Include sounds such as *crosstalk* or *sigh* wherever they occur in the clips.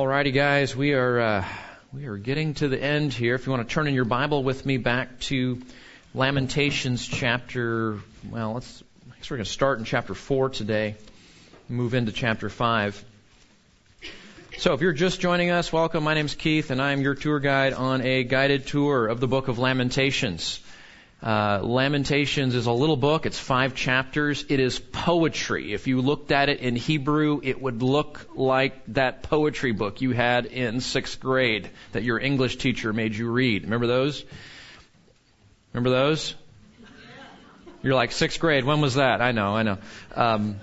Alrighty, guys, we are uh, we are getting to the end here. If you want to turn in your Bible with me back to Lamentations chapter, well, let's. I guess we're going to start in chapter four today, move into chapter five. So, if you're just joining us, welcome. My name's Keith, and I'm your tour guide on a guided tour of the Book of Lamentations. Uh, Lamentations is a little book. It's five chapters. It is poetry. If you looked at it in Hebrew, it would look like that poetry book you had in sixth grade that your English teacher made you read. Remember those? Remember those? You're like sixth grade. When was that? I know. I know. Um,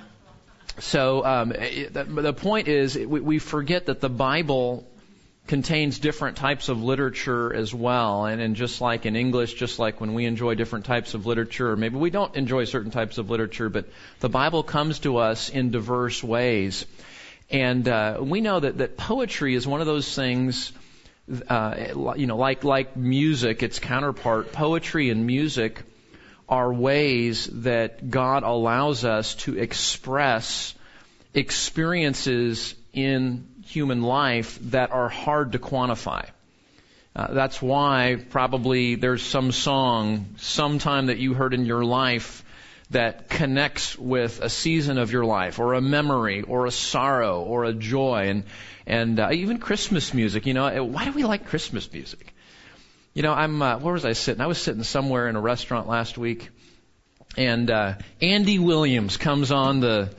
so um, the, the point is, we, we forget that the Bible contains different types of literature as well. And, and just like in English, just like when we enjoy different types of literature, maybe we don't enjoy certain types of literature, but the Bible comes to us in diverse ways. And uh, we know that, that poetry is one of those things, uh, you know, like like music, its counterpart. Poetry and music are ways that God allows us to express experiences in human life that are hard to quantify. Uh, that's why probably there's some song sometime that you heard in your life that connects with a season of your life or a memory or a sorrow or a joy and and uh, even Christmas music. You know, why do we like Christmas music? You know, I'm uh, where was I sitting? I was sitting somewhere in a restaurant last week, and uh, Andy Williams comes on the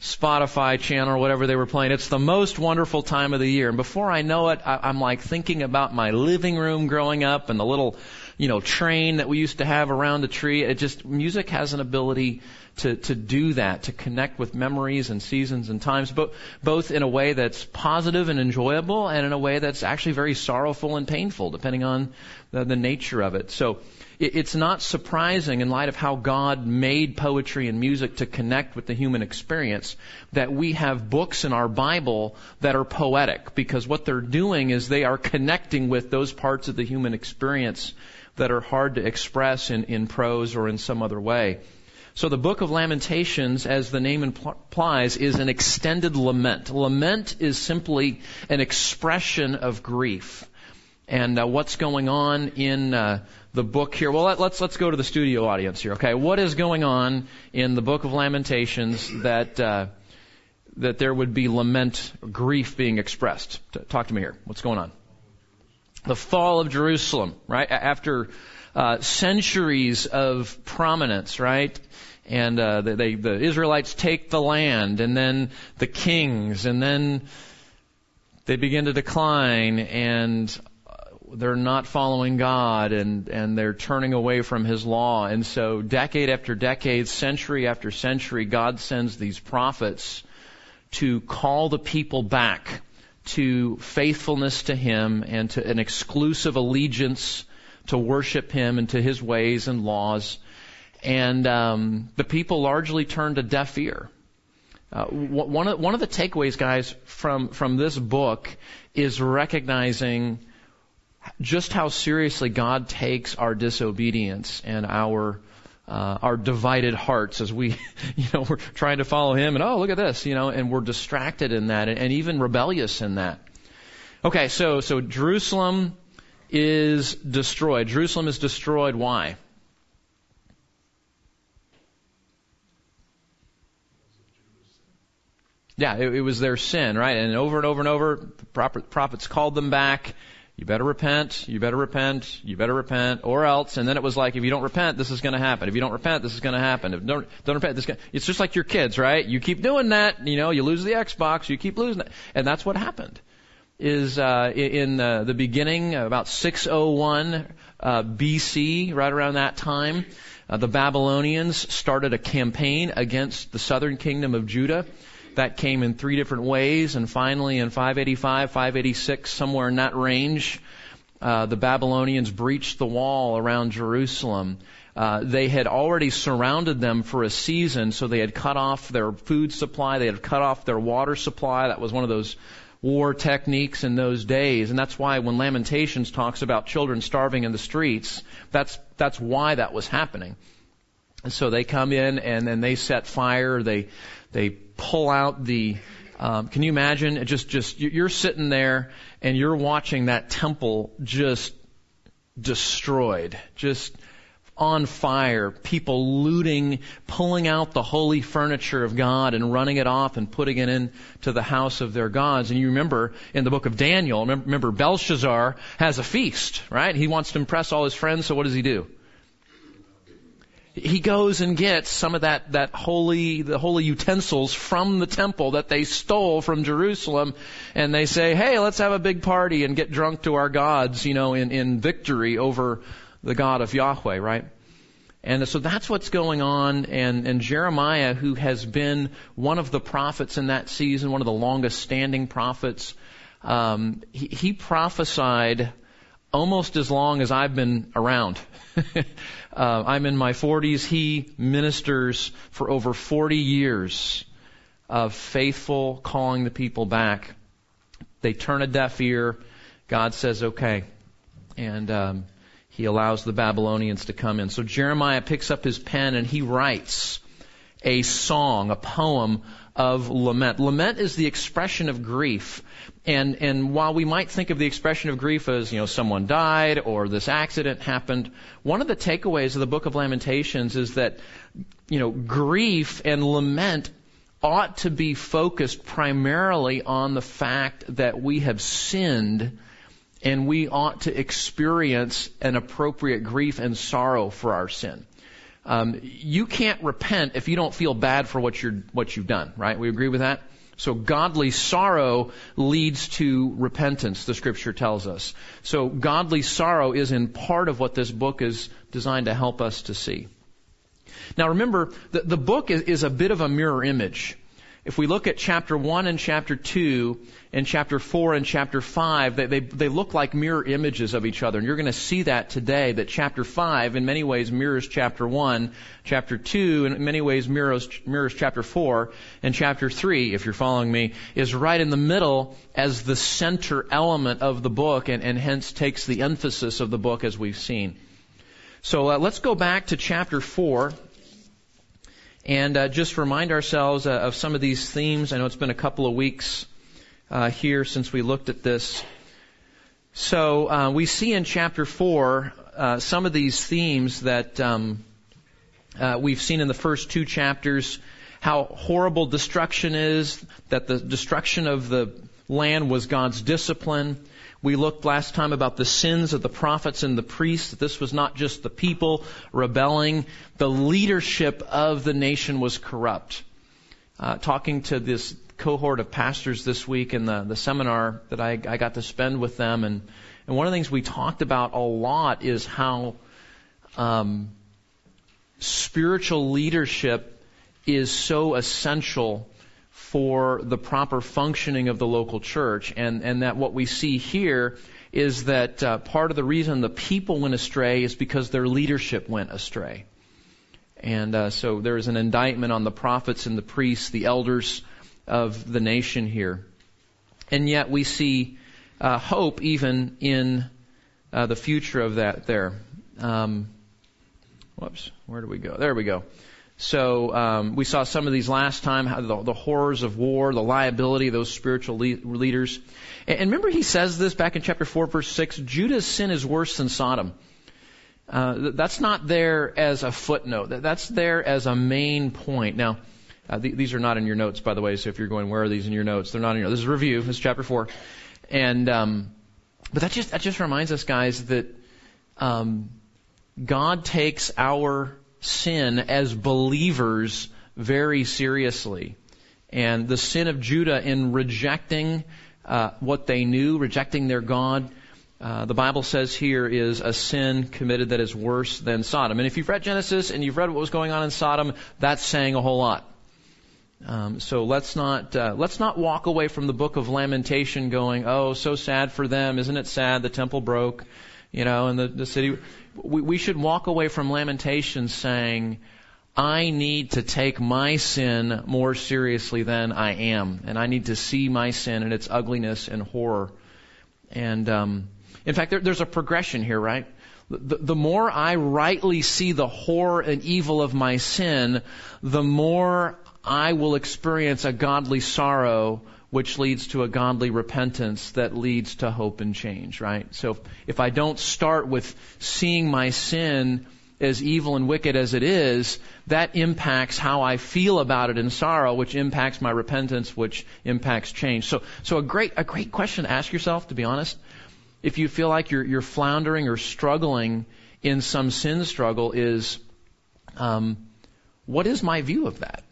Spotify channel or whatever they were playing. It's the most wonderful time of the year. And before I know it, I, I'm like thinking about my living room growing up and the little, you know, train that we used to have around the tree. It just, music has an ability to, to do that, to connect with memories and seasons and times, but both in a way that's positive and enjoyable and in a way that's actually very sorrowful and painful, depending on the, the nature of it. So, it's not surprising in light of how God made poetry and music to connect with the human experience that we have books in our Bible that are poetic because what they're doing is they are connecting with those parts of the human experience that are hard to express in, in prose or in some other way. So the book of Lamentations, as the name implies, is an extended lament. Lament is simply an expression of grief. And uh, what's going on in uh, the book here. Well, let, let's let's go to the studio audience here. Okay, what is going on in the Book of Lamentations that uh, that there would be lament, grief being expressed? Talk to me here. What's going on? The fall of Jerusalem, right? After uh, centuries of prominence, right? And uh, they, the Israelites take the land, and then the kings, and then they begin to decline, and they're not following God and, and they're turning away from His law. And so decade after decade, century after century, God sends these prophets to call the people back to faithfulness to Him and to an exclusive allegiance to worship Him and to His ways and laws. And um, the people largely turned a deaf ear. Uh, one of one of the takeaways, guys, from from this book is recognizing just how seriously God takes our disobedience and our uh, our divided hearts as we, *laughs* you know, we're trying to follow Him, and oh, look at this, you know, and we're distracted in that, and, and even rebellious in that. Okay, so so Jerusalem is destroyed. Jerusalem is destroyed. Why? Yeah, it, it was their sin, right? And over and over and over, the prophets called them back you better repent, you better repent, you better repent, or else. And then it was like, if you don't repent, this is going to happen. If you don't repent, this is going to happen. If don't don't repent, this. Gonna, it's just like your kids, right? You keep doing that, you know, you lose the Xbox, you keep losing it, and that's what happened. Is uh, in uh, the beginning, about 601 uh, BC, right around that time, uh, the Babylonians started a campaign against the southern kingdom of Judah that came in three different ways, and finally in 585, 586, somewhere in that range, uh, the Babylonians breached the wall around Jerusalem. Uh, they had already surrounded them for a season, so they had cut off their food supply, they had cut off their water supply. That was one of those war techniques in those days, and that's why when Lamentations talks about children starving in the streets, that's that's why that was happening. And so they come in and then they set fire. They they pull out the Um, can you imagine? Just, just you're sitting there and you're watching that temple just destroyed, just on fire, people looting, pulling out the holy furniture of God and running it off and putting it into the house of their gods. And you remember in the book of Daniel, remember Belshazzar has a feast, right? He wants to impress all his friends, so what does he do? He goes and gets some of that, that holy, the holy utensils from the temple that they stole from Jerusalem, and they say, hey, let's have a big party and get drunk to our gods, you know, in, in victory over the God of Yahweh, right? And so that's what's going on, and, and Jeremiah, who has been one of the prophets in that season, one of the longest standing prophets, um, he, he prophesied almost as long as I've been around. *laughs* uh, I'm in my 40s. He ministers for over 40 years of faithful calling the people back. They turn a deaf ear. God says, okay. And um, he allows the Babylonians to come in. So Jeremiah picks up his pen and he writes a song, a poem of lament. Lament is the expression of grief. And, and while we might think of the expression of grief as, you know, someone died or this accident happened, one of the takeaways of the book of Lamentations is that, you know, grief and lament ought to be focused primarily on the fact that we have sinned and we ought to experience an appropriate grief and sorrow for our sin. Um, you can't repent if you don't feel bad for what you're what you've done, right? We agree with that. So godly sorrow leads to repentance, the scripture tells us. So godly sorrow is in part of what this book is designed to help us to see. Now remember, the, the book is, is a bit of a mirror image if we look at chapter 1 and chapter 2 and chapter 4 and chapter 5, they, they, they look like mirror images of each other. And you're going to see that today, that chapter 5 in many ways mirrors chapter 1, chapter 2 in many ways mirrors, mirrors chapter 4, and chapter 3, if you're following me, is right in the middle as the center element of the book and, and hence takes the emphasis of the book as we've seen. So uh, let's go back to chapter 4 and uh, just remind ourselves uh, of some of these themes. I know it's been a couple of weeks uh, here since we looked at this. So uh, we see in chapter four uh, some of these themes that um, uh, we've seen in the first two chapters. How horrible destruction is, that the destruction of the land was God's discipline. We looked last time about the sins of the prophets and the priests, this was not just the people rebelling, the leadership of the nation was corrupt. Uh, talking to this cohort of pastors this week in the, the seminar that I, I got to spend with them, and, and one of the things we talked about a lot is how um, spiritual leadership is so essential for the proper functioning of the local church, and, and that what we see here is that uh, part of the reason the people went astray is because their leadership went astray. And uh, so there is an indictment on the prophets and the priests, the elders of the nation here. And yet we see uh, hope even in uh, the future of that there. Um, whoops, where do we go? There we go. So um, we saw some of these last time, the, the, horrors of war, the liability of those spiritual le- leaders. And, and, remember, he says this back in chapter four, verse six: Judah's sin is worse than Sodom. Uh, that's not there as a footnote. That's there as a main point. Now, uh, th- these are not in your notes, by the way. So if you're going, where are these in your notes? They're not in your. This is review. This is chapter four, and um, but that just that just reminds us, guys, that um, God takes our sin as believers very seriously. And the sin of Judah in rejecting uh, what they knew, rejecting their God, uh, the Bible says here is a sin committed that is worse than Sodom. And if you've read Genesis and you've read what was going on in Sodom, that's saying a whole lot. Um, so let's not uh, let's not walk away from the book of Lamentation going, oh, so sad for them, isn't it sad? The temple broke, you know, and the the city we, we should walk away from Lamentations saying, I need to take my sin more seriously than I am, and I need to see my sin and its ugliness and horror. And um, in fact, there, there's a progression here, right? The, the more I rightly see the horror and evil of my sin, the more I will experience a godly sorrow which leads to a godly repentance that leads to hope and change, right? So if I don't start with seeing my sin as evil and wicked as it is, that impacts how I feel about it in sorrow, which impacts my repentance, which impacts change. So, so a great, a great question to ask yourself, to be honest. If you feel like you're, you're floundering or struggling in some sin struggle is, um, what is my view of that?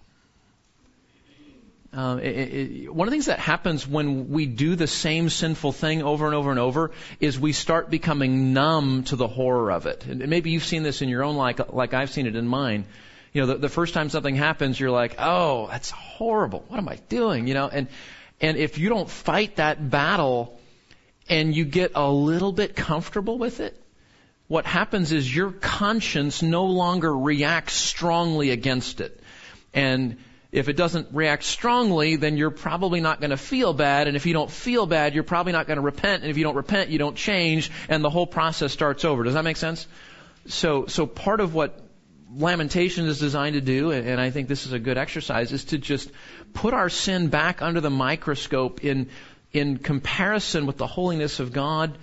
Uh, it, it, one of the things that happens when we do the same sinful thing over and over and over is we start becoming numb to the horror of it. And maybe you've seen this in your own life, like I've seen it in mine. You know, the, the first time something happens, you're like, "Oh, that's horrible. What am I doing?" You know, and and if you don't fight that battle, and you get a little bit comfortable with it, what happens is your conscience no longer reacts strongly against it, and if it doesn't react strongly, then you're probably not going to feel bad. And if you don't feel bad, you're probably not going to repent. And if you don't repent, you don't change. And the whole process starts over. Does that make sense? So, so part of what lamentation is designed to do, and I think this is a good exercise, is to just put our sin back under the microscope in, in comparison with the holiness of God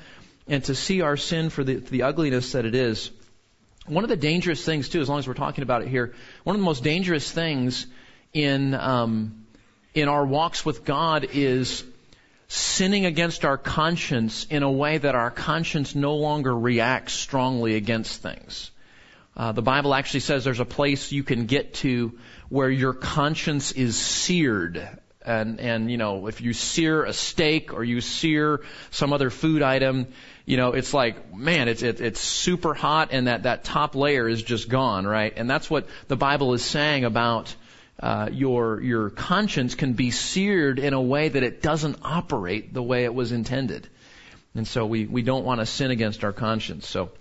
and to see our sin for the, the ugliness that it is. One of the dangerous things, too, as long as we're talking about it here, one of the most dangerous things in um, in our walks with God is sinning against our conscience in a way that our conscience no longer reacts strongly against things. Uh, the Bible actually says there's a place you can get to where your conscience is seared. And, and, you know, if you sear a steak or you sear some other food item, you know, it's like, man, it's, it, it's super hot and that, that top layer is just gone, right? And that's what the Bible is saying about uh, your your conscience can be seared in a way that it doesn't operate the way it was intended. And so we, we don't want to sin against our conscience. So,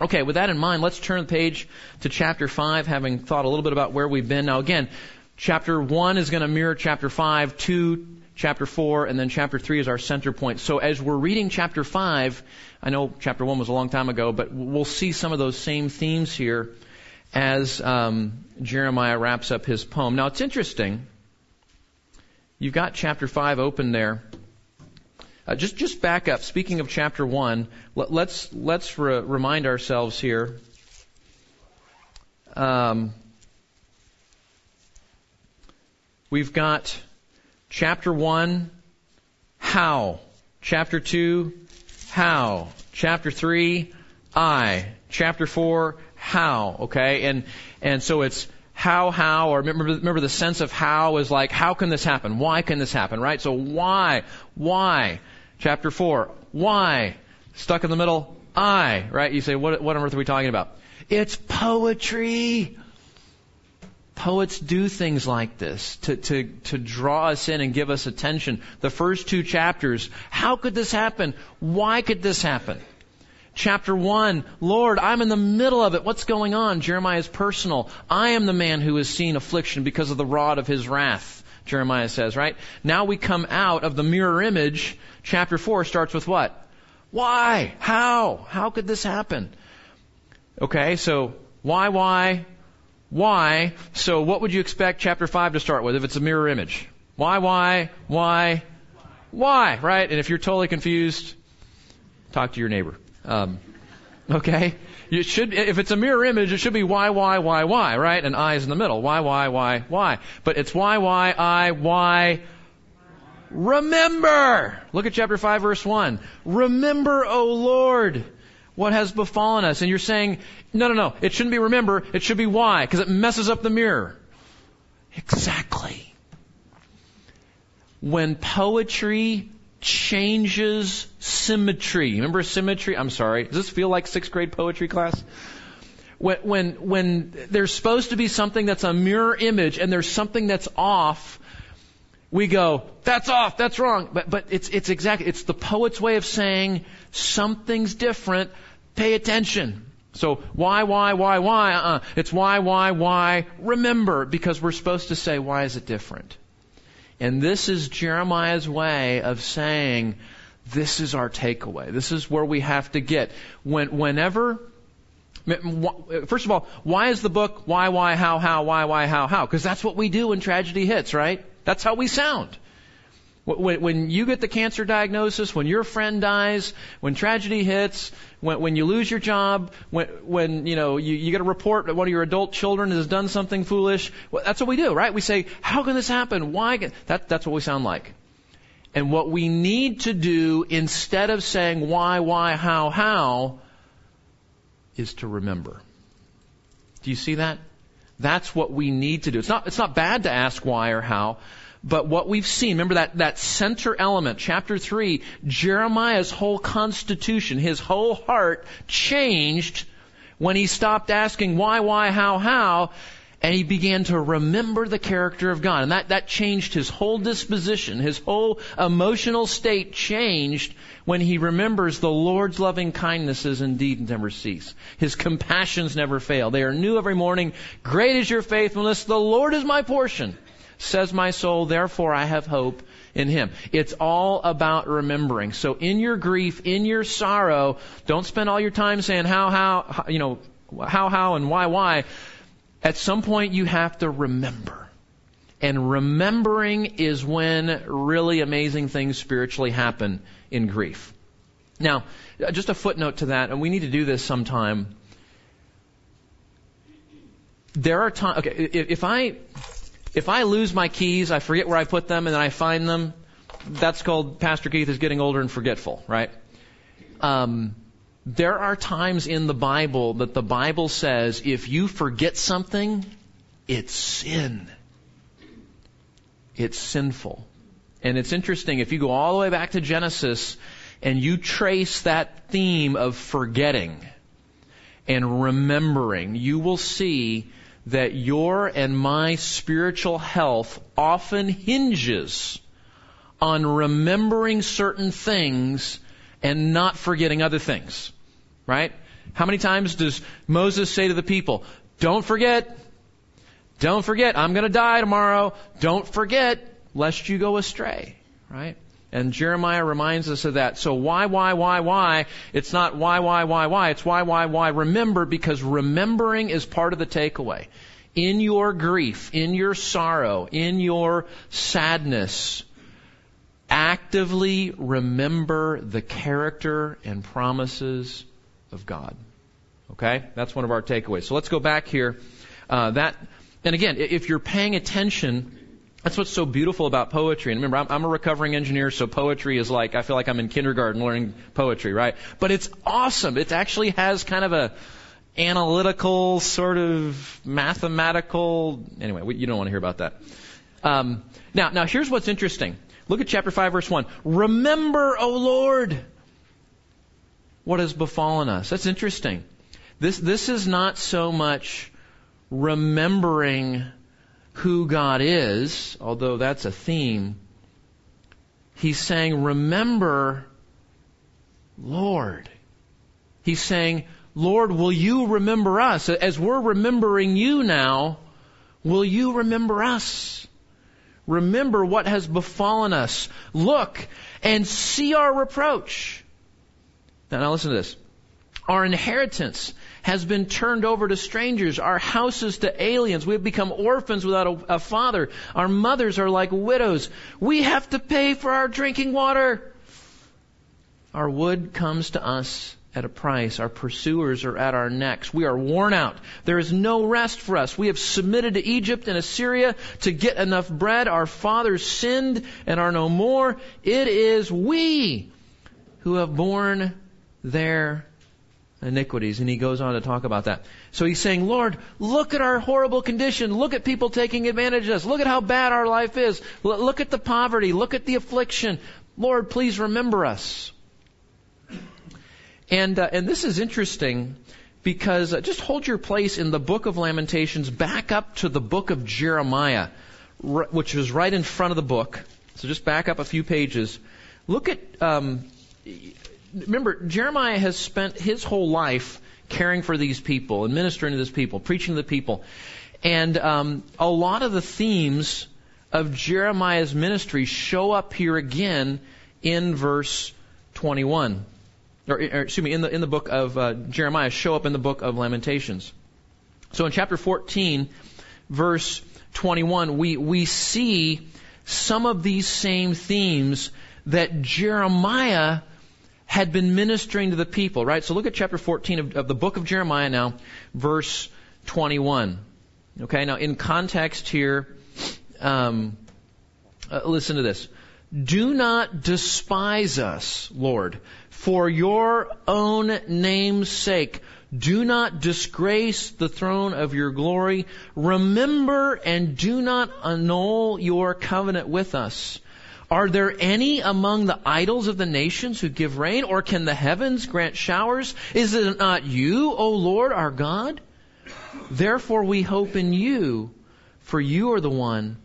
okay, with that in mind, let's turn the page to chapter 5, having thought a little bit about where we've been. Now, again, chapter 1 is going to mirror chapter 5, 2, chapter 4, and then chapter 3 is our center point. So, as we're reading chapter 5, I know chapter 1 was a long time ago, but we'll see some of those same themes here as um, Jeremiah wraps up his poem. Now, it's interesting. You've got chapter 5 open there. Uh, just, just back up. Speaking of chapter 1, let, us let's, let's re- remind ourselves here. Um, we've got chapter 1, how. Chapter 2, how. Chapter 3, I. Chapter 4, how, okay? And, and so it's how, how, or remember, remember the sense of how is like, how can this happen? Why can this happen, right? So why, why? Chapter 4, why? Stuck in the middle, I, right? You say, what, what on earth are we talking about? It's poetry. Poets do things like this to, to, to draw us in and give us attention. The first two chapters, how could this happen? Why could this happen? Chapter 1, Lord, I'm in the middle of it. What's going on? Jeremiah is personal. I am the man who has seen affliction because of the rod of his wrath. Jeremiah says, right? Now we come out of the mirror image. Chapter 4 starts with what? Why? How? How could this happen? Okay, so why, why, why? So what would you expect chapter 5 to start with if it's a mirror image? Why, why, why, why, right? And if you're totally confused, talk to your neighbor. Um, okay? You should, if it's a mirror image, it should be why, why, why, why, right? And I is in the middle. Why, why, why, why. But it's why, why, I, why. Remember! Look at chapter 5 verse 1. Remember, O Lord, what has befallen us. And you're saying, no, no, no, it shouldn't be remember, it should be why, because it messes up the mirror. Exactly. When poetry changes symmetry. Remember symmetry? I'm sorry. Does this feel like sixth grade poetry class? When, when, when there's supposed to be something that's a mirror image and there's something that's off, we go, that's off, that's wrong. But, but it's, it's exactly, it's the poet's way of saying something's different, pay attention. So why, why, why, why? Uh-uh. It's why, why, why. Remember, because we're supposed to say, why is it different? And this is Jeremiah's way of saying, this is our takeaway. This is where we have to get. When, whenever First of all, why is the book why, why, how, how, why, why, how, how? Because that's what we do when tragedy hits, right? That's how we sound. When, when you get the cancer diagnosis, when your friend dies, when tragedy hits, when, when you lose your job, when, when you know you, you get a report that one of your adult children has done something foolish, well, that's what we do, right? We say, "How can this happen? Why?" Can... That, that's what we sound like. And what we need to do instead of saying why, why, how, how, is to remember. Do you see that? That's what we need to do. It's not, it's not bad to ask why or how, but what we've seen, remember that, that center element, chapter 3, Jeremiah's whole constitution, his whole heart changed when he stopped asking why, why, how, how, and he began to remember the character of God. And that, that changed his whole disposition. His whole emotional state changed when he remembers the Lord's loving kindnesses indeed never cease. His compassions never fail. They are new every morning. Great is your faithfulness. The Lord is my portion says my soul, therefore I have hope in him. It's all about remembering. So in your grief, in your sorrow, don't spend all your time saying how, how, you know, how, how, and why, why. At some point you have to remember. And remembering is when really amazing things spiritually happen in grief. Now, just a footnote to that, and we need to do this sometime. There are times, okay, if I, if I lose my keys, I forget where I put them, and then I find them, that's called Pastor Keith is getting older and forgetful, right? Um, there are times in the Bible that the Bible says if you forget something, it's sin. It's sinful. And it's interesting, if you go all the way back to Genesis and you trace that theme of forgetting and remembering, you will see that your and my spiritual health often hinges on remembering certain things and not forgetting other things. Right? How many times does Moses say to the people, don't forget, don't forget, I'm to die tomorrow. Don't forget, lest you go astray. Right? And Jeremiah reminds us of that. So why, why, why, why? It's not why, why, why, why. It's why, why, why. Remember because remembering is part of the takeaway. In your grief, in your sorrow, in your sadness, actively remember the character and promises of God. Okay? That's one of our takeaways. So let's go back here. Uh, that, and again, if you're paying attention, that's what's so beautiful about poetry. And remember, I'm, I'm, a recovering engineer, so poetry is like, I feel like I'm in kindergarten learning poetry, right? But it's awesome. It actually has kind of a analytical, sort of mathematical. Anyway, you don't want to hear about that. Um, now, now here's what's interesting. Look at chapter 5, verse 1. Remember, O Lord, what has befallen us. That's interesting. This, this is not so much remembering who God is, although that's a theme. He's saying, remember, Lord. He's saying, Lord, will you remember us? As we're remembering you now, will you remember us? Remember what has befallen us. Look and see our reproach. Now, now listen to this. Our inheritance has been turned over to strangers, our houses to aliens. We have become orphans without a, a father. Our mothers are like widows. We have to pay for our drinking water. Our wood comes to us at a price. Our pursuers are at our necks. We are worn out. There is no rest for us. We have submitted to Egypt and Assyria to get enough bread. Our fathers sinned and are no more. It is we who have borne their iniquities. And he goes on to talk about that. So he's saying, Lord, look at our horrible condition. Look at people taking advantage of us. Look at how bad our life is. Look at the poverty. Look at the affliction. Lord, please remember us. And, uh, and this is interesting because uh, just hold your place in the book of Lamentations back up to the book of Jeremiah, r- which is right in front of the book. So just back up a few pages. Look at um, remember, Jeremiah has spent his whole life caring for these people, administering to these people, preaching to the people. And um, a lot of the themes of Jeremiah's ministry show up here again in verse 21. or, or excuse me, in the in the book of uh, Jeremiah, show up in the book of Lamentations. So in chapter 14, verse 21, we we see some of these same themes that Jeremiah had been ministering to the people, right? So look at chapter 14 of, of the book of Jeremiah now, verse 21. Okay, now in context here, um, uh, listen to this. Do not despise us, Lord, for your own name's sake. Do not disgrace the throne of your glory. Remember and do not annul your covenant with us. Are there any among the idols of the nations who give rain, or can the heavens grant showers? Is it not you, O Lord our God? Therefore we hope in you, for you are the one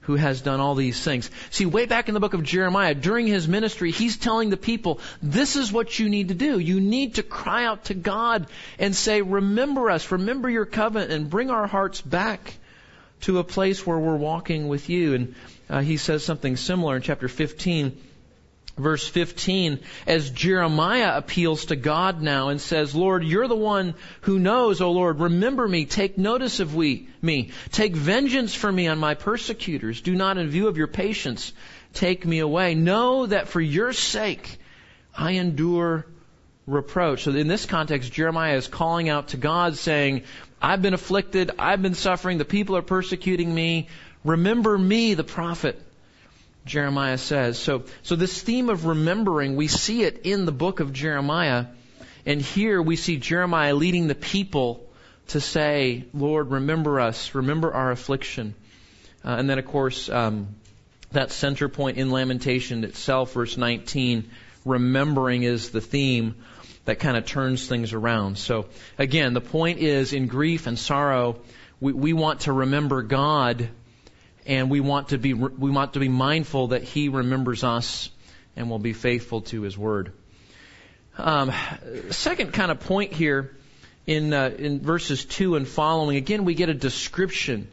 who has done all these things. See, way back in the book of Jeremiah, during his ministry, he's telling the people, this is what you need to do. You need to cry out to God and say, remember us, remember your covenant, and bring our hearts back to a place where we're walking with you. And uh, he says something similar in chapter 15 verse 15, as Jeremiah appeals to God now and says, Lord, you're the one who knows, O Lord, remember me, take notice of we, me, take vengeance for me on my persecutors, do not in view of your patience take me away. Know that for your sake I endure reproach. So in this context, Jeremiah is calling out to God saying, I've been afflicted, I've been suffering, the people are persecuting me, remember me, the prophet. Jeremiah says. So, so this theme of remembering, we see it in the book of Jeremiah. And here we see Jeremiah leading the people to say, Lord, remember us, remember our affliction. Uh, and then, of course, um, that center point in Lamentation itself, verse 19, remembering is the theme that kind of turns things around. So, again, the point is in grief and sorrow, we, we want to remember God and we want to be we want to be mindful that He remembers us and will be faithful to His word. Um, second kind of point here in uh, in verses two and following. Again, we get a description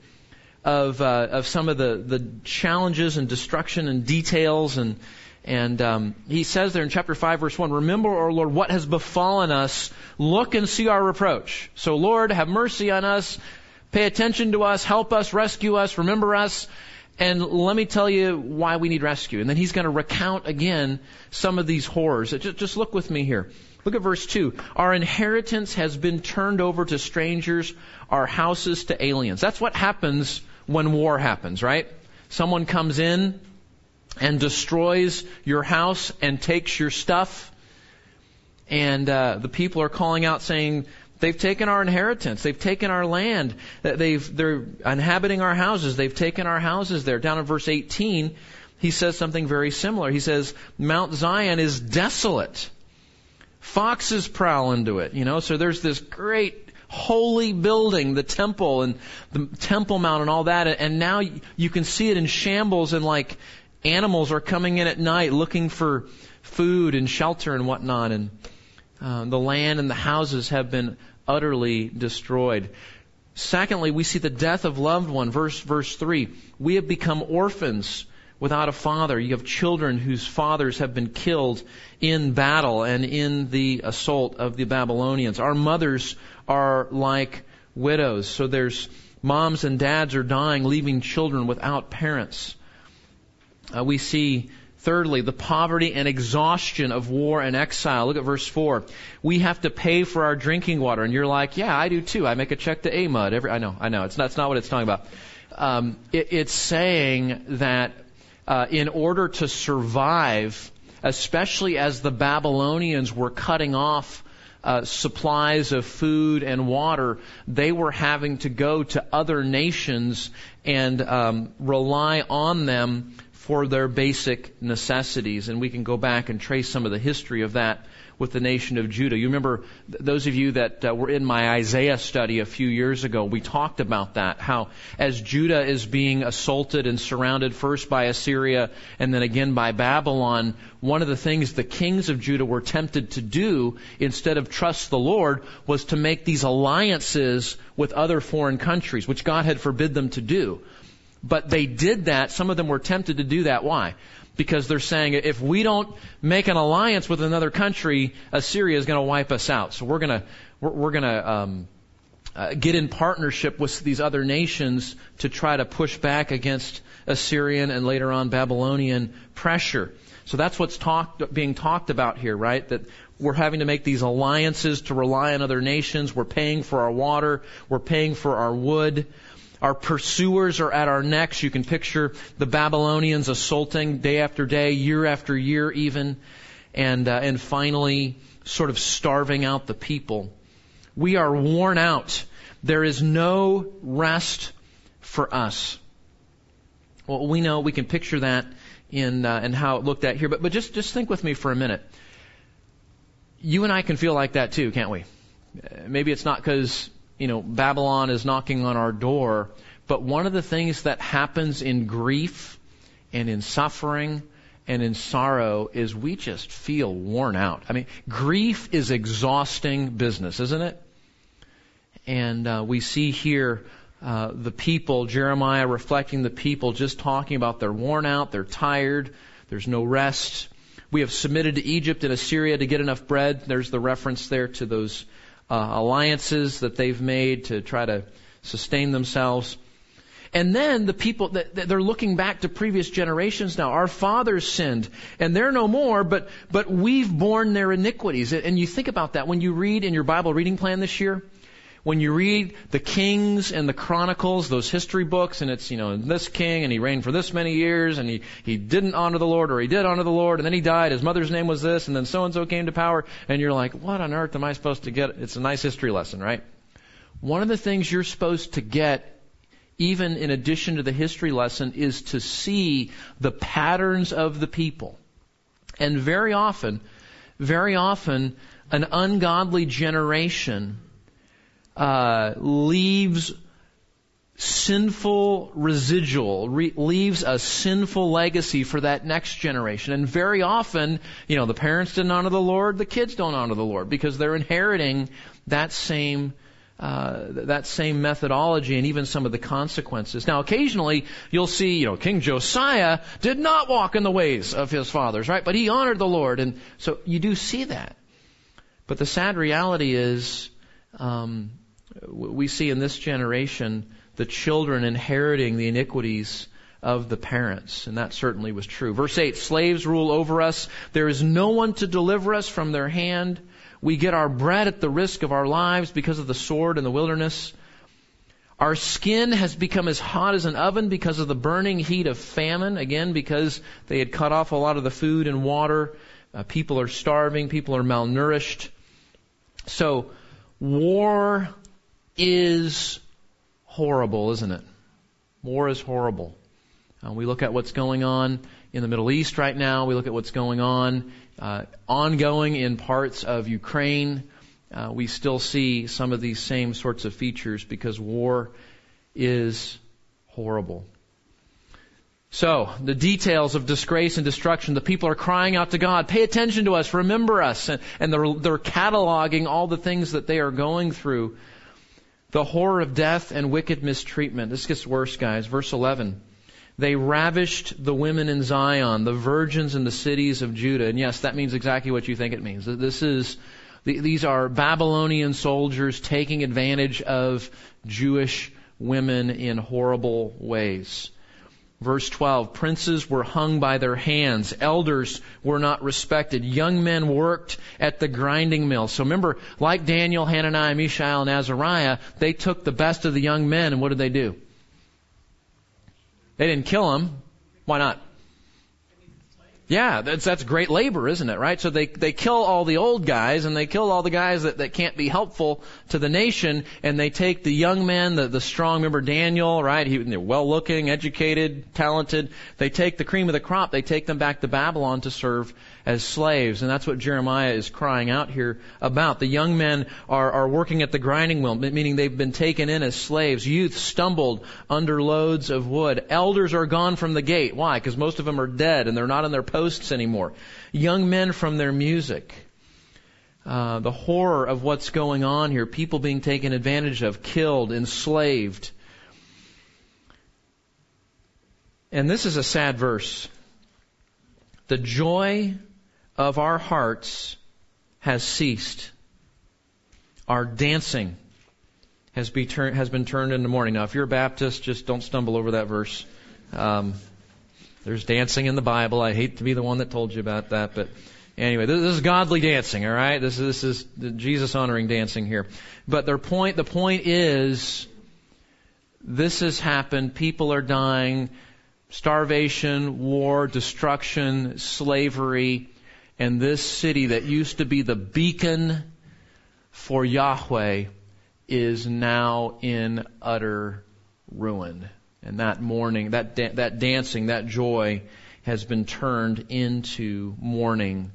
of uh, of some of the the challenges and destruction and details and. And um, he says there in chapter 5, verse 1, Remember, O Lord, what has befallen us. Look and see our reproach. So, Lord, have mercy on us. Pay attention to us, help us, rescue us, remember us. And let me tell you why we need rescue. And then he's going to recount again some of these horrors. Just, just look with me here. Look at verse 2. Our inheritance has been turned over to strangers, our houses to aliens. That's what happens when war happens, right? Someone comes in and destroys your house and takes your stuff. And uh, the people are calling out saying, They've taken our inheritance. They've taken our land. They've, they're inhabiting our houses. They've taken our houses there. Down in verse 18, he says something very similar. He says, Mount Zion is desolate. Foxes prowl into it, you know, so there's this great holy building, the temple and the Temple Mount and all that, and now you can see it in shambles and like animals are coming in at night looking for food and shelter and whatnot, and uh, the land and the houses have been utterly destroyed. Secondly, we see the death of loved one. Verse, verse 3. We have become orphans without a father. You have children whose fathers have been killed in battle and in the assault of the Babylonians. Our mothers are like widows. So there's moms and dads are dying, leaving children without parents. Uh, we see Thirdly, the poverty and exhaustion of war and exile. Look at verse 4. We have to pay for our drinking water. And you're like, yeah, I do too. I make a check to AMUD. Every, I know, I know. It's not, that's not what it's talking about. Um, it, it's saying that uh, in order to survive, especially as the Babylonians were cutting off uh, supplies of food and water, they were having to go to other nations and um, rely on them for their basic necessities. And we can go back and trace some of the history of that with the nation of Judah. You remember those of you that uh, were in my Isaiah study a few years ago, we talked about that, how as Judah is being assaulted and surrounded first by Assyria and then again by Babylon, one of the things the kings of Judah were tempted to do instead of trust the Lord was to make these alliances with other foreign countries, which God had forbid them to do. But they did that. Some of them were tempted to do that. Why? because they're saying if we don't make an alliance with another country, Assyria is going to wipe us out. So we're going to we're, we're going to um, uh, get in partnership with these other nations to try to push back against Assyrian and later on Babylonian pressure. So that's what's being talked about here, right? That we're having to make these alliances to rely on other nations. We're paying for our water. We're paying for our wood. Our pursuers are at our necks. You can picture the Babylonians assaulting day after day, year after year, even, and uh, and finally, sort of starving out the people. We are worn out. There is no rest for us. Well, we know we can picture that in uh, in how it looked at here, but but just just think with me for a minute. You and I can feel like that too, can't we? Maybe it's not because you know, Babylon is knocking on our door. But one of the things that happens in grief and in suffering and in sorrow is we just feel worn out. I mean, grief is exhausting business, isn't it? And uh, we see here uh, the people, Jeremiah reflecting the people, just talking about they're worn out, they're tired, there's no rest. We have submitted to Egypt and Assyria to get enough bread. There's the reference there to those uh, alliances that they've made to try to sustain themselves. And then the people that they're looking back to previous generations now. Our fathers sinned, and they're no more, but but we've borne their iniquities. And you think about that when you read in your Bible reading plan this year when you read the Kings and the Chronicles, those history books, and it's, you know, this king and he reigned for this many years and he, he didn't honor the Lord or he did honor the Lord and then he died, his mother's name was this and then so and so came to power and you're like, what on earth am I supposed to get? It's a nice history lesson, right? One of the things you're supposed to get even in addition to the history lesson is to see the patterns of the people. And very often, very often, an ungodly generation uh, leaves sinful residual, re- leaves a sinful legacy for that next generation. And very often, you know, the parents didn't honor the Lord, the kids don't honor the Lord because they're inheriting that same uh, that same methodology and even some of the consequences. Now, occasionally you'll see, you know, King Josiah did not walk in the ways of his fathers, right? But he honored the Lord, and so you do see that. But the sad reality is, um, we see in this generation the children inheriting the iniquities of the parents, and that certainly was true. Verse 8, slaves rule over us. There is no one to deliver us from their hand. We get our bread at the risk of our lives because of the sword in the wilderness. Our skin has become as hot as an oven because of the burning heat of famine, again, because they had cut off a lot of the food and water. Uh, people are starving, people are malnourished. So, war is horrible, isn't it? War is horrible. Uh, we look at what's going on in the Middle East right now. We look at what's going on uh, ongoing in parts of Ukraine. Uh, we still see some of these same sorts of features because war is horrible. So, the details of disgrace and destruction, the people are crying out to God, pay attention to us, remember us, and, and they're, they're cataloging all the things that they are going through the horror of death and wicked mistreatment. This gets worse, guys. Verse 11. They ravished the women in Zion, the virgins in the cities of Judah. And yes, that means exactly what you think it means. This is, these are Babylonian soldiers taking advantage of Jewish women in horrible ways. Verse 12, princes were hung by their hands. Elders were not respected. Young men worked at the grinding mill. So remember, like Daniel, Hananiah, Mishael, and Azariah, they took the best of the young men and what did they do? They didn't kill them. Why not? Yeah, that's that's great labor, isn't it? Right? So they they kill all the old guys and they kill all the guys that, that can't be helpful to the nation, and they take the young men, the the strong. Remember Daniel, right? He they're well looking, educated, talented. They take the cream of the crop. They take them back to Babylon to serve as slaves. And that's what Jeremiah is crying out here about. The young men are, are working at the grinding wheel, meaning they've been taken in as slaves. Youth stumbled under loads of wood. Elders are gone from the gate. Why? Because most of them are dead and they're not in their posts anymore. Young men from their music. Uh, the horror of what's going on here, people being taken advantage of, killed, enslaved. And this is a sad verse. The joy of our hearts has ceased. Our dancing has, be tur- has been turned into mourning. Now, if you're a Baptist, just don't stumble over that verse. Um, there's dancing in the Bible. I hate to be the one that told you about that, but anyway, this, this is godly dancing, all right? This, this is Jesus honoring dancing here. But their point, the point is, this has happened. People are dying. Starvation, war, destruction, slavery. And this city that used to be the beacon for Yahweh is now in utter ruin. And that mourning, that, da- that dancing, that joy has been turned into mourning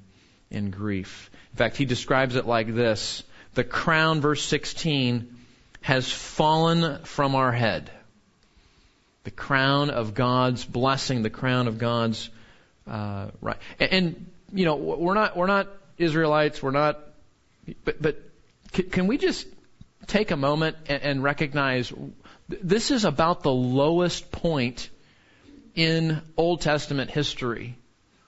and grief. In fact, he describes it like this. The crown, verse 16, has fallen from our head. The crown of God's blessing, the crown of God's uh, right. And, and, you know, we're not we're not Israelites. We're not. But but can we just take a moment and, and recognize this is about the lowest point in Old Testament history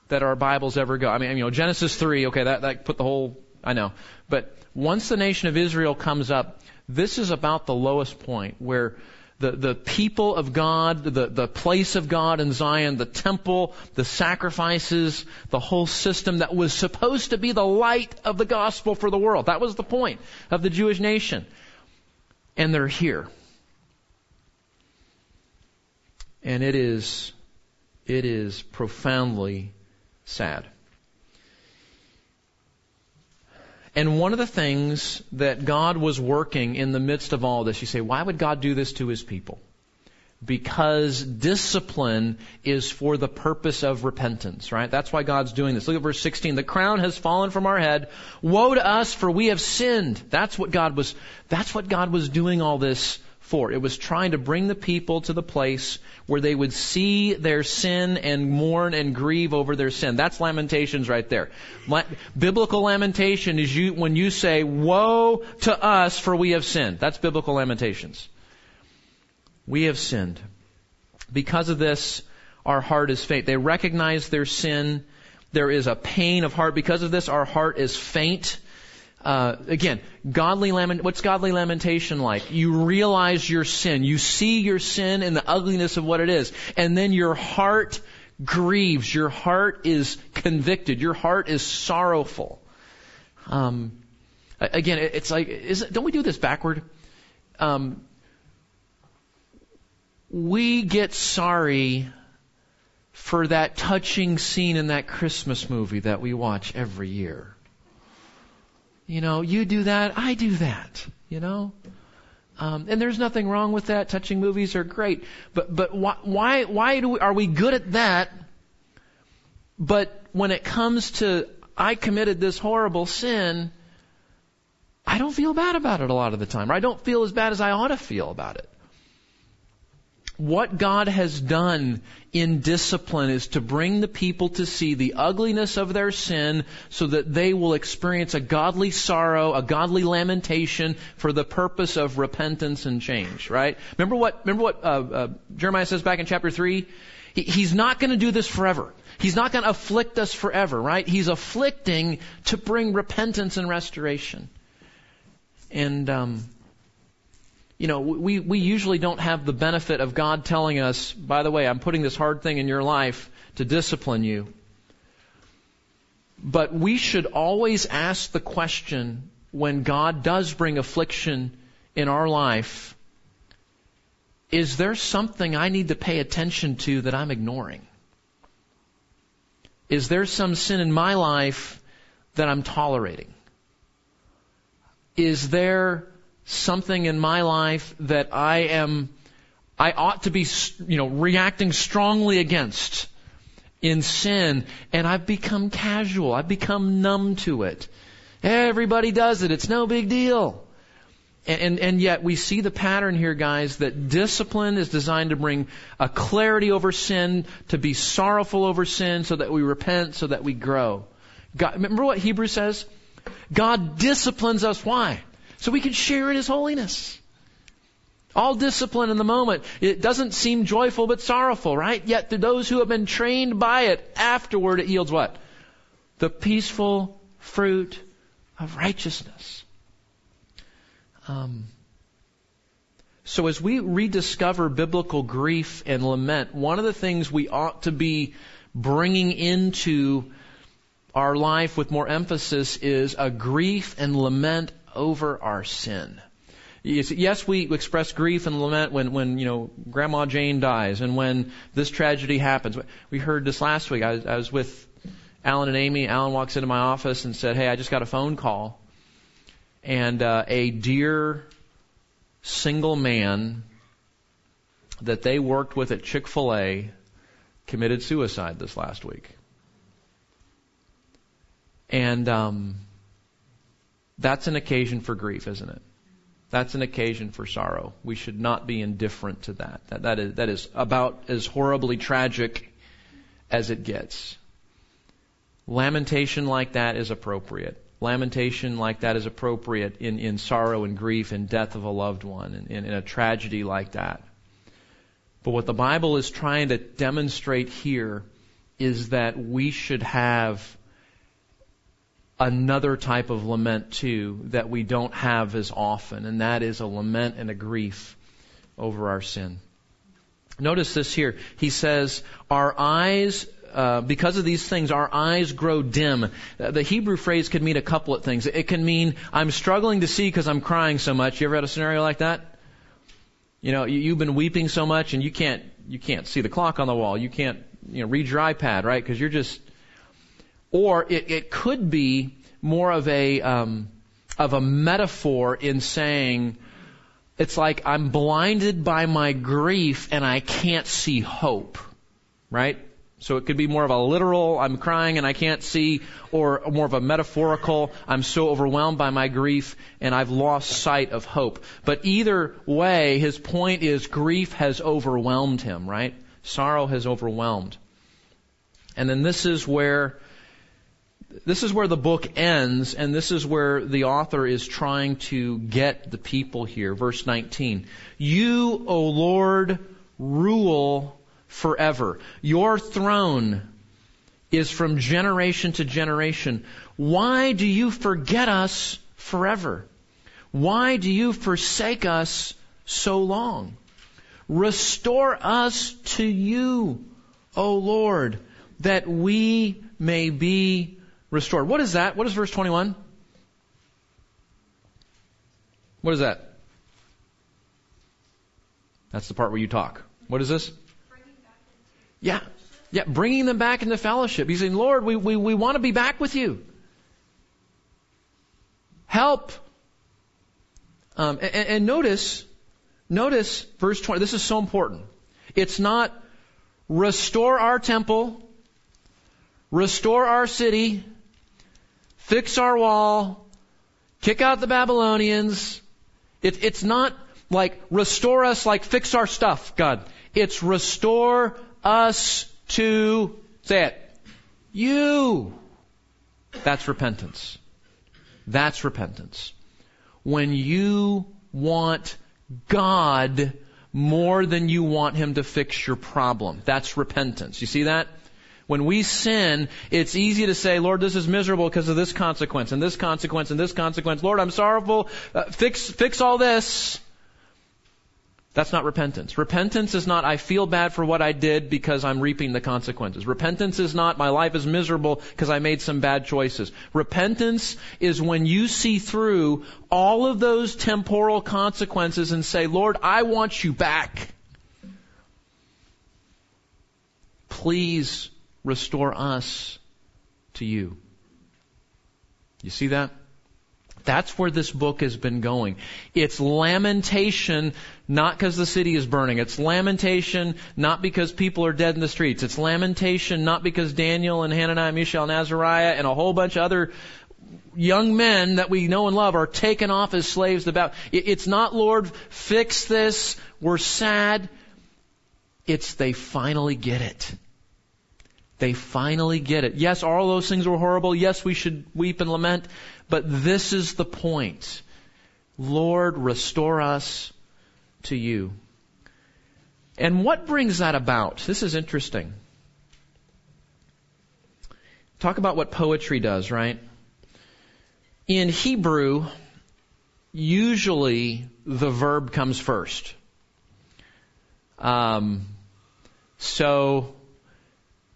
that our Bibles ever go. I mean, you know, Genesis 3, okay, that, that put the whole, I know. But once the nation of Israel comes up, this is about the lowest point where the, the people of God, the, the place of God in Zion, the temple, the sacrifices, the whole system that was supposed to be the light of the gospel for the world. That was the point of the Jewish nation. And they're here. And it is, it is profoundly sad. And one of the things that God was working in the midst of all this, you say, why would God do this to his people? Because discipline is for the purpose of repentance, right? That's why God's doing this. Look at verse 16. The crown has fallen from our head. Woe to us, for we have sinned. That's what God was, that's what God was doing all this for. It was trying to bring the people to the place where they would see their sin and mourn and grieve over their sin. That's lamentations right there. Biblical lamentation is you, when you say, woe to us for we have sinned. That's biblical lamentations. We have sinned. Because of this, our heart is faint. They recognize their sin. There is a pain of heart. Because of this, our heart is faint. Uh, again, godly lament. What's godly lamentation like? You realize your sin. You see your sin and the ugliness of what it is, and then your heart grieves. Your heart is convicted. Your heart is sorrowful. Um, again, it's like, don't we do this backward? Um, we get sorry for that touching scene in that Christmas movie that we watch every year. You know, you do that, I do that. You know, um, and there's nothing wrong with that. Touching movies are great, but but why why why do we, are we good at that? But when it comes to I committed this horrible sin, I don't feel bad about it a lot of the time. Or I don't feel as bad as I ought to feel about it what God has done in discipline is to bring the people to see the ugliness of their sin so that they will experience a godly sorrow, a godly lamentation for the purpose of repentance and change, right? Remember what, remember what uh, uh, Jeremiah says back in chapter 3? He, he's not going to do this forever. He's not going to afflict us forever, right? He's afflicting to bring repentance and restoration. And, um, you know, we, we usually don't have the benefit of God telling us, by the way, I'm putting this hard thing in your life to discipline you. But we should always ask the question when God does bring affliction in our life, is there something I need to pay attention to that I'm ignoring? Is there some sin in my life that I'm tolerating? Is there something in my life that I am, I ought to be, you know, reacting strongly against in sin, and I've become casual. I've become numb to it. Everybody does it. It's no big deal. And, and, and, yet we see the pattern here, guys, that discipline is designed to bring a clarity over sin, to be sorrowful over sin, so that we repent, so that we grow. God, remember what Hebrews says? God disciplines us. Why? So we can share in His holiness. All discipline in the moment. It doesn't seem joyful but sorrowful, right? Yet to those who have been trained by it, afterward it yields what? The peaceful fruit of righteousness. Um, so as we rediscover biblical grief and lament, one of the things we ought to be bringing into our life with more emphasis is a grief and lament over our sin. Yes, we express grief and lament when, when, you know, Grandma Jane dies and when this tragedy happens. We heard this last week. I was, I was with Alan and Amy. Alan walks into my office and said, Hey, I just got a phone call. And, uh, a dear single man that they worked with at Chick-fil-A committed suicide this last week. And, um, that's an occasion for grief, isn't it? That's an occasion for sorrow. We should not be indifferent to that. That, that, is, that is about as horribly tragic as it gets. Lamentation like that is appropriate. Lamentation like that is appropriate in, in sorrow and grief and death of a loved one, in, in a tragedy like that. But what the Bible is trying to demonstrate here is that we should have another type of lament too that we don't have as often, and that is a lament and a grief over our sin. Notice this here. He says, Our eyes, uh, because of these things, our eyes grow dim. Uh, the Hebrew phrase could mean a couple of things. It can mean, I'm struggling to see because I'm crying so much. You ever had a scenario like that? You know, you, you've been weeping so much and you can't, you can't see the clock on the wall. You can't, you know, read your iPad, right? Because you're just or it, it could be more of a um, of a metaphor in saying it's like I'm blinded by my grief and I can't see hope, right? So it could be more of a literal, I'm crying and I can't see, or more of a metaphorical, I'm so overwhelmed by my grief and I've lost sight of hope. But either way, his point is grief has overwhelmed him, right? Sorrow has overwhelmed. And then this is where this is where the book ends, and this is where the author is trying to get the people here. Verse 19. You, O Lord, rule forever. Your throne is from generation to generation. Why do you forget us forever? Why do you forsake us so long? Restore us to you, O Lord, that we may be restored. What is that? What is verse 21? What is that? That's the part where you talk. What is this? Yeah. Yeah, bringing them back into fellowship. He's saying, Lord, we, we, we want to be back with you. Help. Um, and, and notice, notice verse 20. This is so important. It's not restore our temple, restore our city, fix our wall, kick out the Babylonians. It, it's not like restore us like fix our stuff, God. It's restore us to, say it, you. That's repentance. That's repentance. When you want God more than you want Him to fix your problem. That's repentance. You see that? When we sin, it's easy to say, Lord, this is miserable because of this consequence and this consequence and this consequence. Lord, I'm sorrowful. Uh, fix, fix all this. That's not repentance. Repentance is not, I feel bad for what I did because I'm reaping the consequences. Repentance is not, my life is miserable because I made some bad choices. Repentance is when you see through all of those temporal consequences and say, Lord, I want you back. Please restore us to you. You see that? That's where this book has been going. It's lamentation not because the city is burning. It's lamentation not because people are dead in the streets. It's lamentation not because Daniel and Hananiah, Mishael, and Azariah, and a whole bunch of other young men that we know and love are taken off as slaves about. It's not, Lord, fix this. We're sad. It's they finally get it. They finally get it. Yes, all those things were horrible. Yes, we should weep and lament. But this is the point. Lord, restore us to you. And what brings that about? This is interesting. Talk about what poetry does, right? In Hebrew, usually the verb comes first. Um, so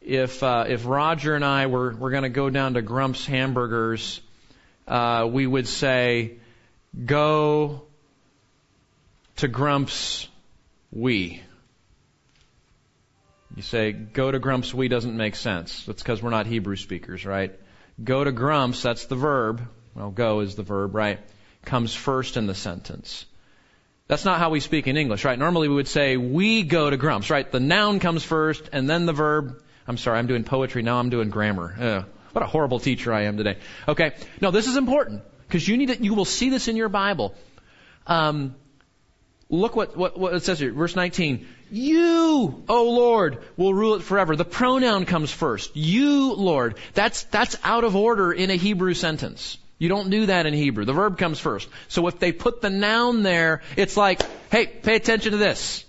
if uh, if Roger and I were were going to go down to Grump's Hamburgers, uh, we would say, "Go to Grump's we." You say, "Go to Grump's we" doesn't make sense. That's because we're not Hebrew speakers, right? Go to Grump's, that's the verb. Well, go is the verb, right? Comes first in the sentence. That's not how we speak in English, right? Normally we would say, we go to Grumps, right? The noun comes first and then the verb. I'm sorry, I'm doing poetry, now I'm doing grammar. Ugh, what a horrible teacher I am today. Okay. No, this is important because you need it, you will see this in your Bible. Um, look what, what, what it says here, verse 19. You, O Lord, will rule it forever. The pronoun comes first. You, Lord. That's, that's out of order in a Hebrew sentence. You don't do that in Hebrew. The verb comes first. So if they put the noun there, it's like, hey, pay attention to this.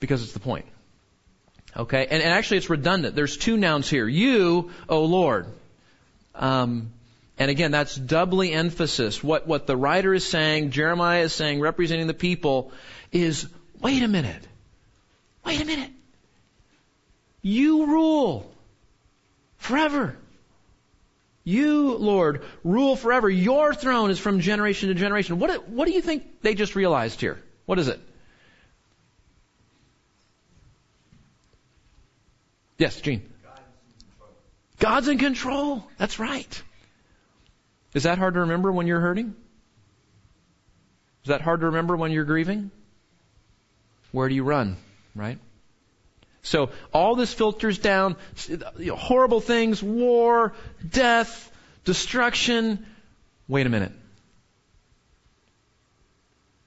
Because it's the point. Okay? And, and actually it's redundant. There's two nouns here. You, O Lord. Um, and again, that's doubly emphasis. What, what the writer is saying, Jeremiah is saying, representing the people, is, wait a minute. Wait a minute. You rule forever. You, Lord, rule forever. Your throne is from generation to generation. What, what do you think they just realized here? What is it? Yes, Gene. God's in control. That's right. Is that hard to remember when you're hurting? Is that hard to remember when you're grieving? Where do you run, right? So all this filters down, you know, horrible things, war, death, destruction. Wait a minute.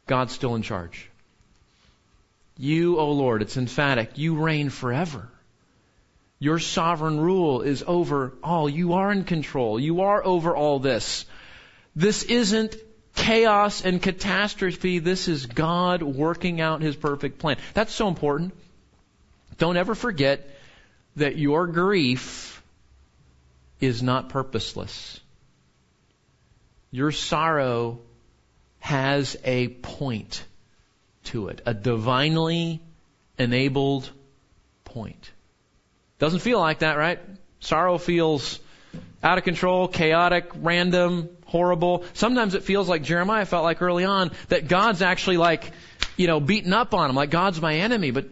God's still in charge. You, O oh Lord, it's emphatic. You reign forever. Your sovereign rule is over all. You are in control. You are over all this. This isn't chaos and catastrophe. This is God working out His perfect plan. That's so important. Don't ever forget that your grief is not purposeless. Your sorrow has a point to it, a divinely enabled point. Doesn't feel like that, right? Sorrow feels out of control, chaotic, random, horrible. Sometimes it feels like Jeremiah felt like early on that God's actually like, you know, beaten up on him, like God's my enemy. But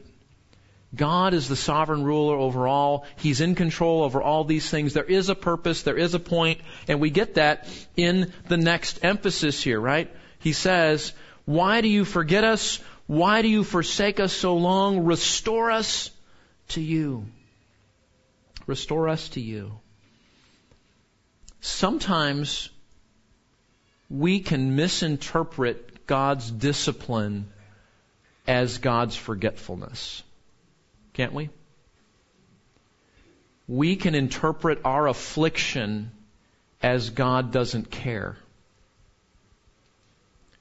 God is the sovereign ruler over all. He's in control over all these things. There is a purpose, there is a point, and we get that in the next emphasis here, right? He says, Why do you forget us? Why do you forsake us so long? Restore us to you. Restore us to you. Sometimes we can misinterpret God's discipline as God's forgetfulness. Can't we? We can interpret our affliction as God doesn't care.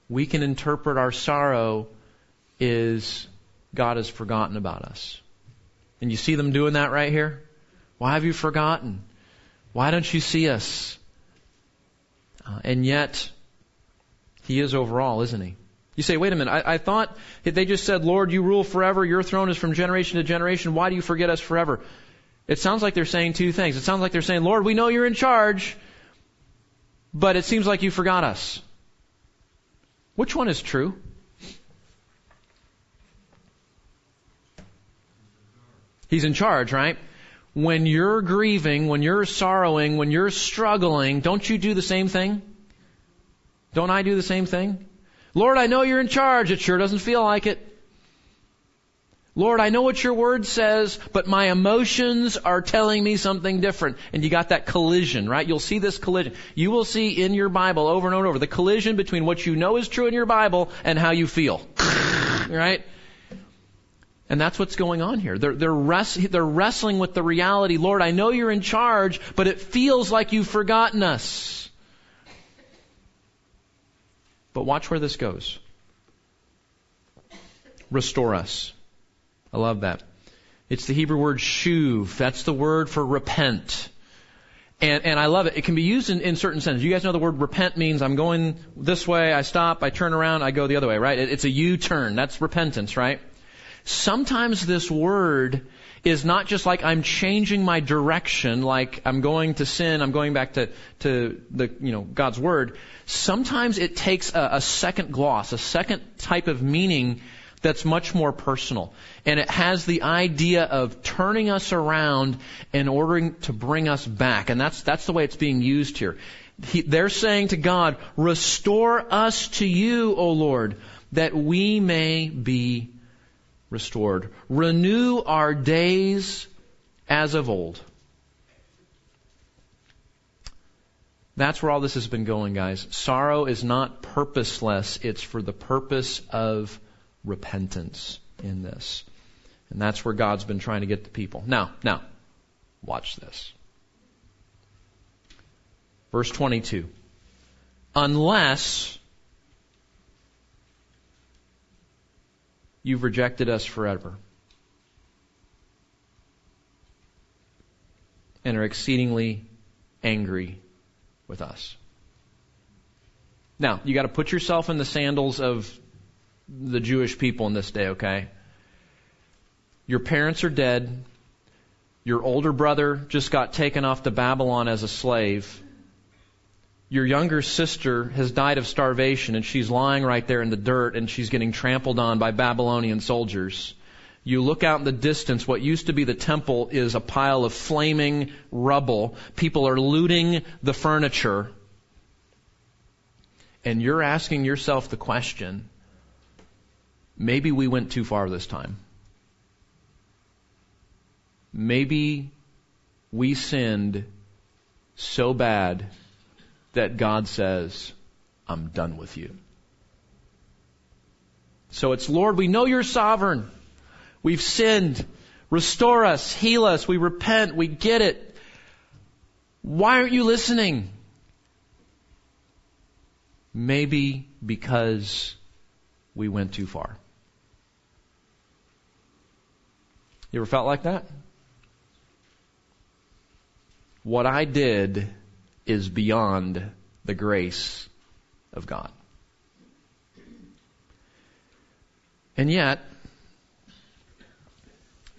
We can interpret our sorrow as God has forgotten about us. And you see them doing that right here? Why have you forgotten? Why don't you see us? Uh, and yet, He is overall, isn't He? You say, wait a minute, I, I thought they just said, Lord, you rule forever, your throne is from generation to generation, why do you forget us forever? It sounds like they're saying two things. It sounds like they're saying, Lord, we know you're in charge, but it seems like you forgot us. Which one is true? He's in charge, right? When you're grieving, when you're sorrowing, when you're struggling, don't you do the same thing? Don't I do the same thing? Lord, I know you're in charge. It sure doesn't feel like it. Lord, I know what your word says, but my emotions are telling me something different. And you got that collision, right? You'll see this collision. You will see in your Bible over and over and over the collision between what you know is true in your Bible and how you feel. *laughs* right? And that's what's going on here. They're, they're, they're wrestling with the reality, Lord, I know you're in charge, but it feels like you've forgotten us. But watch where this goes. restore us. I love that. It's the Hebrew word shuv. That's the word for repent. And, and I love it. It can be used in, in certain senses. You guys know the word repent means I'm going this way, I stop, I turn around, I go the other way, right? It, it's a U-turn. That's repentance, right? Sometimes this word is not just like I'm changing my direction, like I'm going to sin, I'm going back to, to the, you know, God's Word. Sometimes it takes a, a second gloss, a second type of meaning that's much more personal. And it has the idea of turning us around in order to bring us back. And that's, that's the way it's being used here. He, they're saying to God, restore us to you, O Lord, that we may be restored. Renew our days as of old. That's where all this has been going, guys. Sorrow is not purposeless, it's for the purpose of repentance in this. And that's where God's been trying to get the people. Now, now, watch this. Verse 22. Unless you've rejected us forever and are exceedingly angry with us. Now, you got to put yourself in the sandals of the Jewish people in this day, okay? Your parents are dead. Your older brother just got taken off to Babylon as a slave. Your younger sister has died of starvation and she's lying right there in the dirt and she's getting trampled on by Babylonian soldiers. You look out in the distance, what used to be the temple is a pile of flaming rubble. People are looting the furniture. And you're asking yourself the question, maybe we went too far this time. Maybe we sinned so bad that God says, I'm done with you. So it's, Lord, we know you're sovereign. We've sinned. Restore us, heal us, we repent, we get it. Why aren't you listening? Maybe because we went too far. You ever felt like that? What I did is beyond the grace of God. And yet,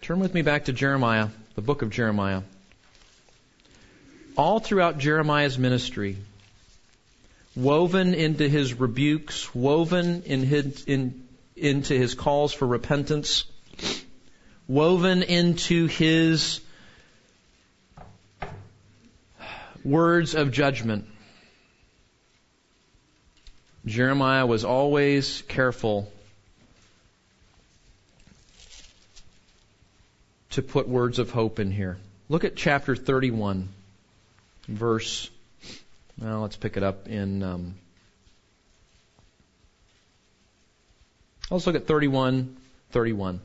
turn with me back to Jeremiah, the book of Jeremiah. All throughout Jeremiah's ministry, woven into his rebukes, woven in his, in, into his calls for repentance, woven into his words of judgment. Jeremiah was always careful to put words of hope in here. Look at chapter 31, verse. Well, let's pick it up in. Um, let's look at 31, 31.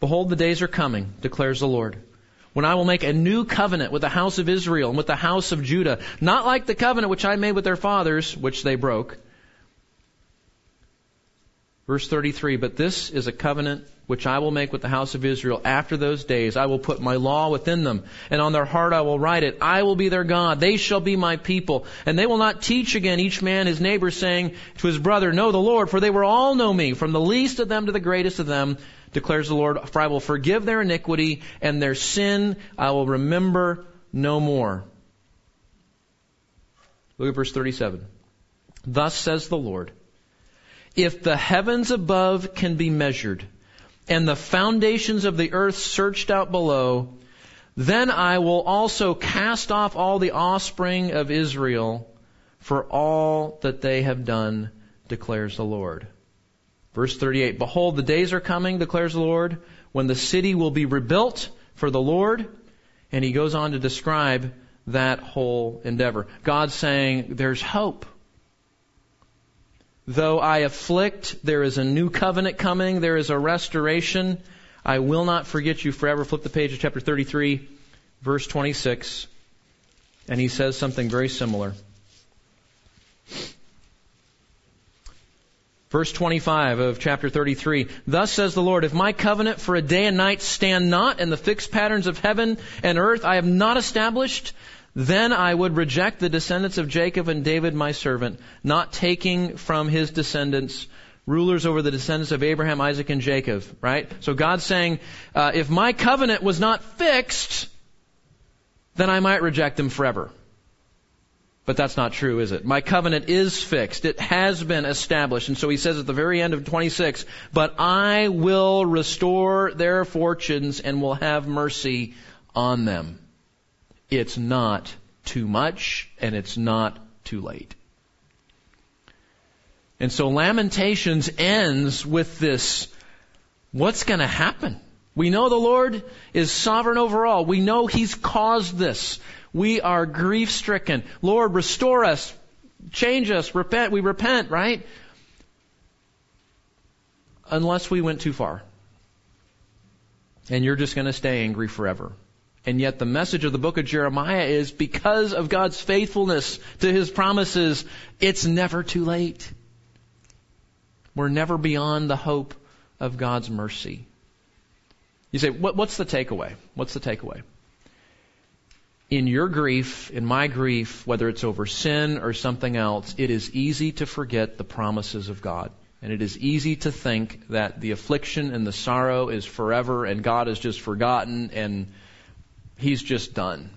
Behold, the days are coming, declares the Lord when I will make a new covenant with the house of Israel and with the house of Judah, not like the covenant which I made with their fathers, which they broke. Verse 33, but this is a covenant which I will make with the house of Israel after those days. I will put my law within them, and on their heart I will write it. I will be their God. They shall be my people. And they will not teach again each man his neighbor, saying to his brother, Know the Lord, for they will all know me, from the least of them to the greatest of them, declares the Lord, for I will forgive their iniquity and their sin I will remember no more. Look at verse 37. Thus says the Lord, if the heavens above can be measured and the foundations of the earth searched out below, then I will also cast off all the offspring of Israel for all that they have done, declares the Lord. Verse 38, Behold, the days are coming, declares the Lord, when the city will be rebuilt for the Lord. And he goes on to describe that whole endeavor. God's saying, there's hope. Though I afflict, there is a new covenant coming, there is a restoration. I will not forget you forever. Flip the page to chapter 33, verse 26. And he says something very similar. Verse 25 of chapter 33. Thus says the Lord, if my covenant for a day and night stand not and the fixed patterns of heaven and earth I have not established, then I would reject the descendants of Jacob and David my servant, not taking from his descendants rulers over the descendants of Abraham, Isaac, and Jacob, right? So God's saying, uh, if my covenant was not fixed, then I might reject them forever. But that's not true, is it? My covenant is fixed. It has been established. And so he says at the very end of 26, but I will restore their fortunes and will have mercy on them. It's not too much and it's not too late. And so Lamentations ends with this, what's going to happen? We know the Lord is sovereign over all. We know He's caused this. We are grief stricken. Lord, restore us, change us, repent. We repent, right? Unless we went too far. And you're just going to stay angry forever. And yet the message of the book of Jeremiah is because of God's faithfulness to His promises, it's never too late. We're never beyond the hope of God's mercy. You say, what, what's the takeaway? What's the takeaway? In your grief, in my grief, whether it's over sin or something else, it is easy to forget the promises of God. And it is easy to think that the affliction and the sorrow is forever and God is just forgotten and He's just done.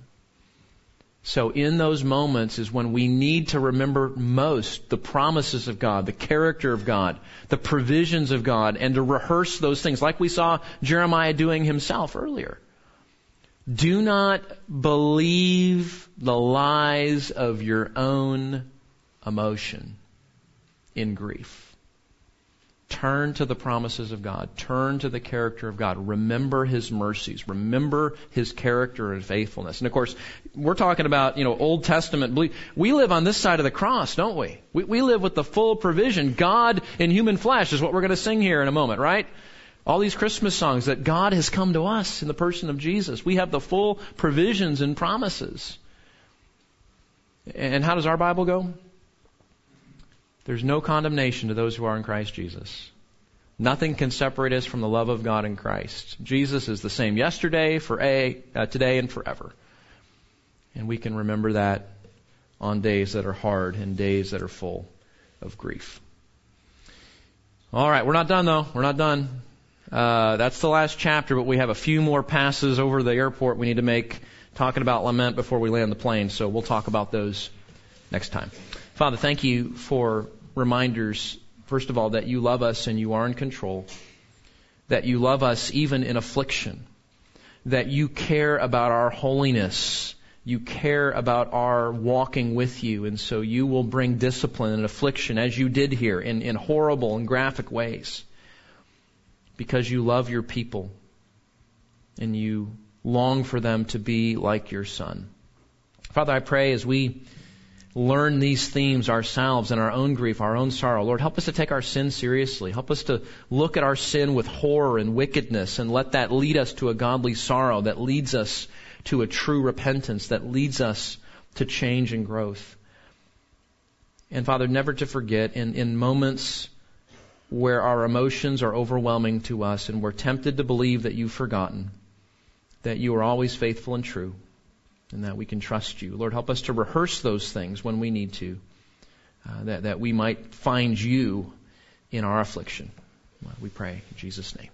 So in those moments is when we need to remember most the promises of God, the character of God, the provisions of God, and to rehearse those things like we saw Jeremiah doing himself earlier. Do not believe the lies of your own emotion in grief. Turn to the promises of God. Turn to the character of God. Remember His mercies. Remember His character and faithfulness. And of course, we're talking about, you know, Old Testament. We live on this side of the cross, don't we? We, we live with the full provision. God in human flesh is what we're going to sing here in a moment, right? All these Christmas songs that God has come to us in the person of Jesus. We have the full provisions and promises. And how does our Bible go? There's no condemnation to those who are in Christ Jesus. Nothing can separate us from the love of God in Christ. Jesus is the same yesterday, for a, uh, today, and forever. And we can remember that on days that are hard and days that are full of grief. All right, we're not done though. We're not done. Uh, that's the last chapter, but we have a few more passes over the airport we need to make talking about lament before we land the plane. So we'll talk about those next time. Father, thank you for reminders, first of all, that you love us and you are in control, that you love us even in affliction, that you care about our holiness. You care about our walking with you, and so you will bring discipline and affliction as you did here in, in horrible and graphic ways because you love your people and you long for them to be like your son. Father, I pray as we learn these themes ourselves in our own grief, our own sorrow. Lord, help us to take our sin seriously. Help us to look at our sin with horror and wickedness and let that lead us to a godly sorrow that leads us to a true repentance, that leads us to change and growth. And Father, never to forget in, in moments where our emotions are overwhelming to us and we're tempted to believe that you've forgotten, that you are always faithful and true and that we can trust you. Lord, help us to rehearse those things when we need to, uh, that, that we might find you in our affliction. We pray in Jesus' name.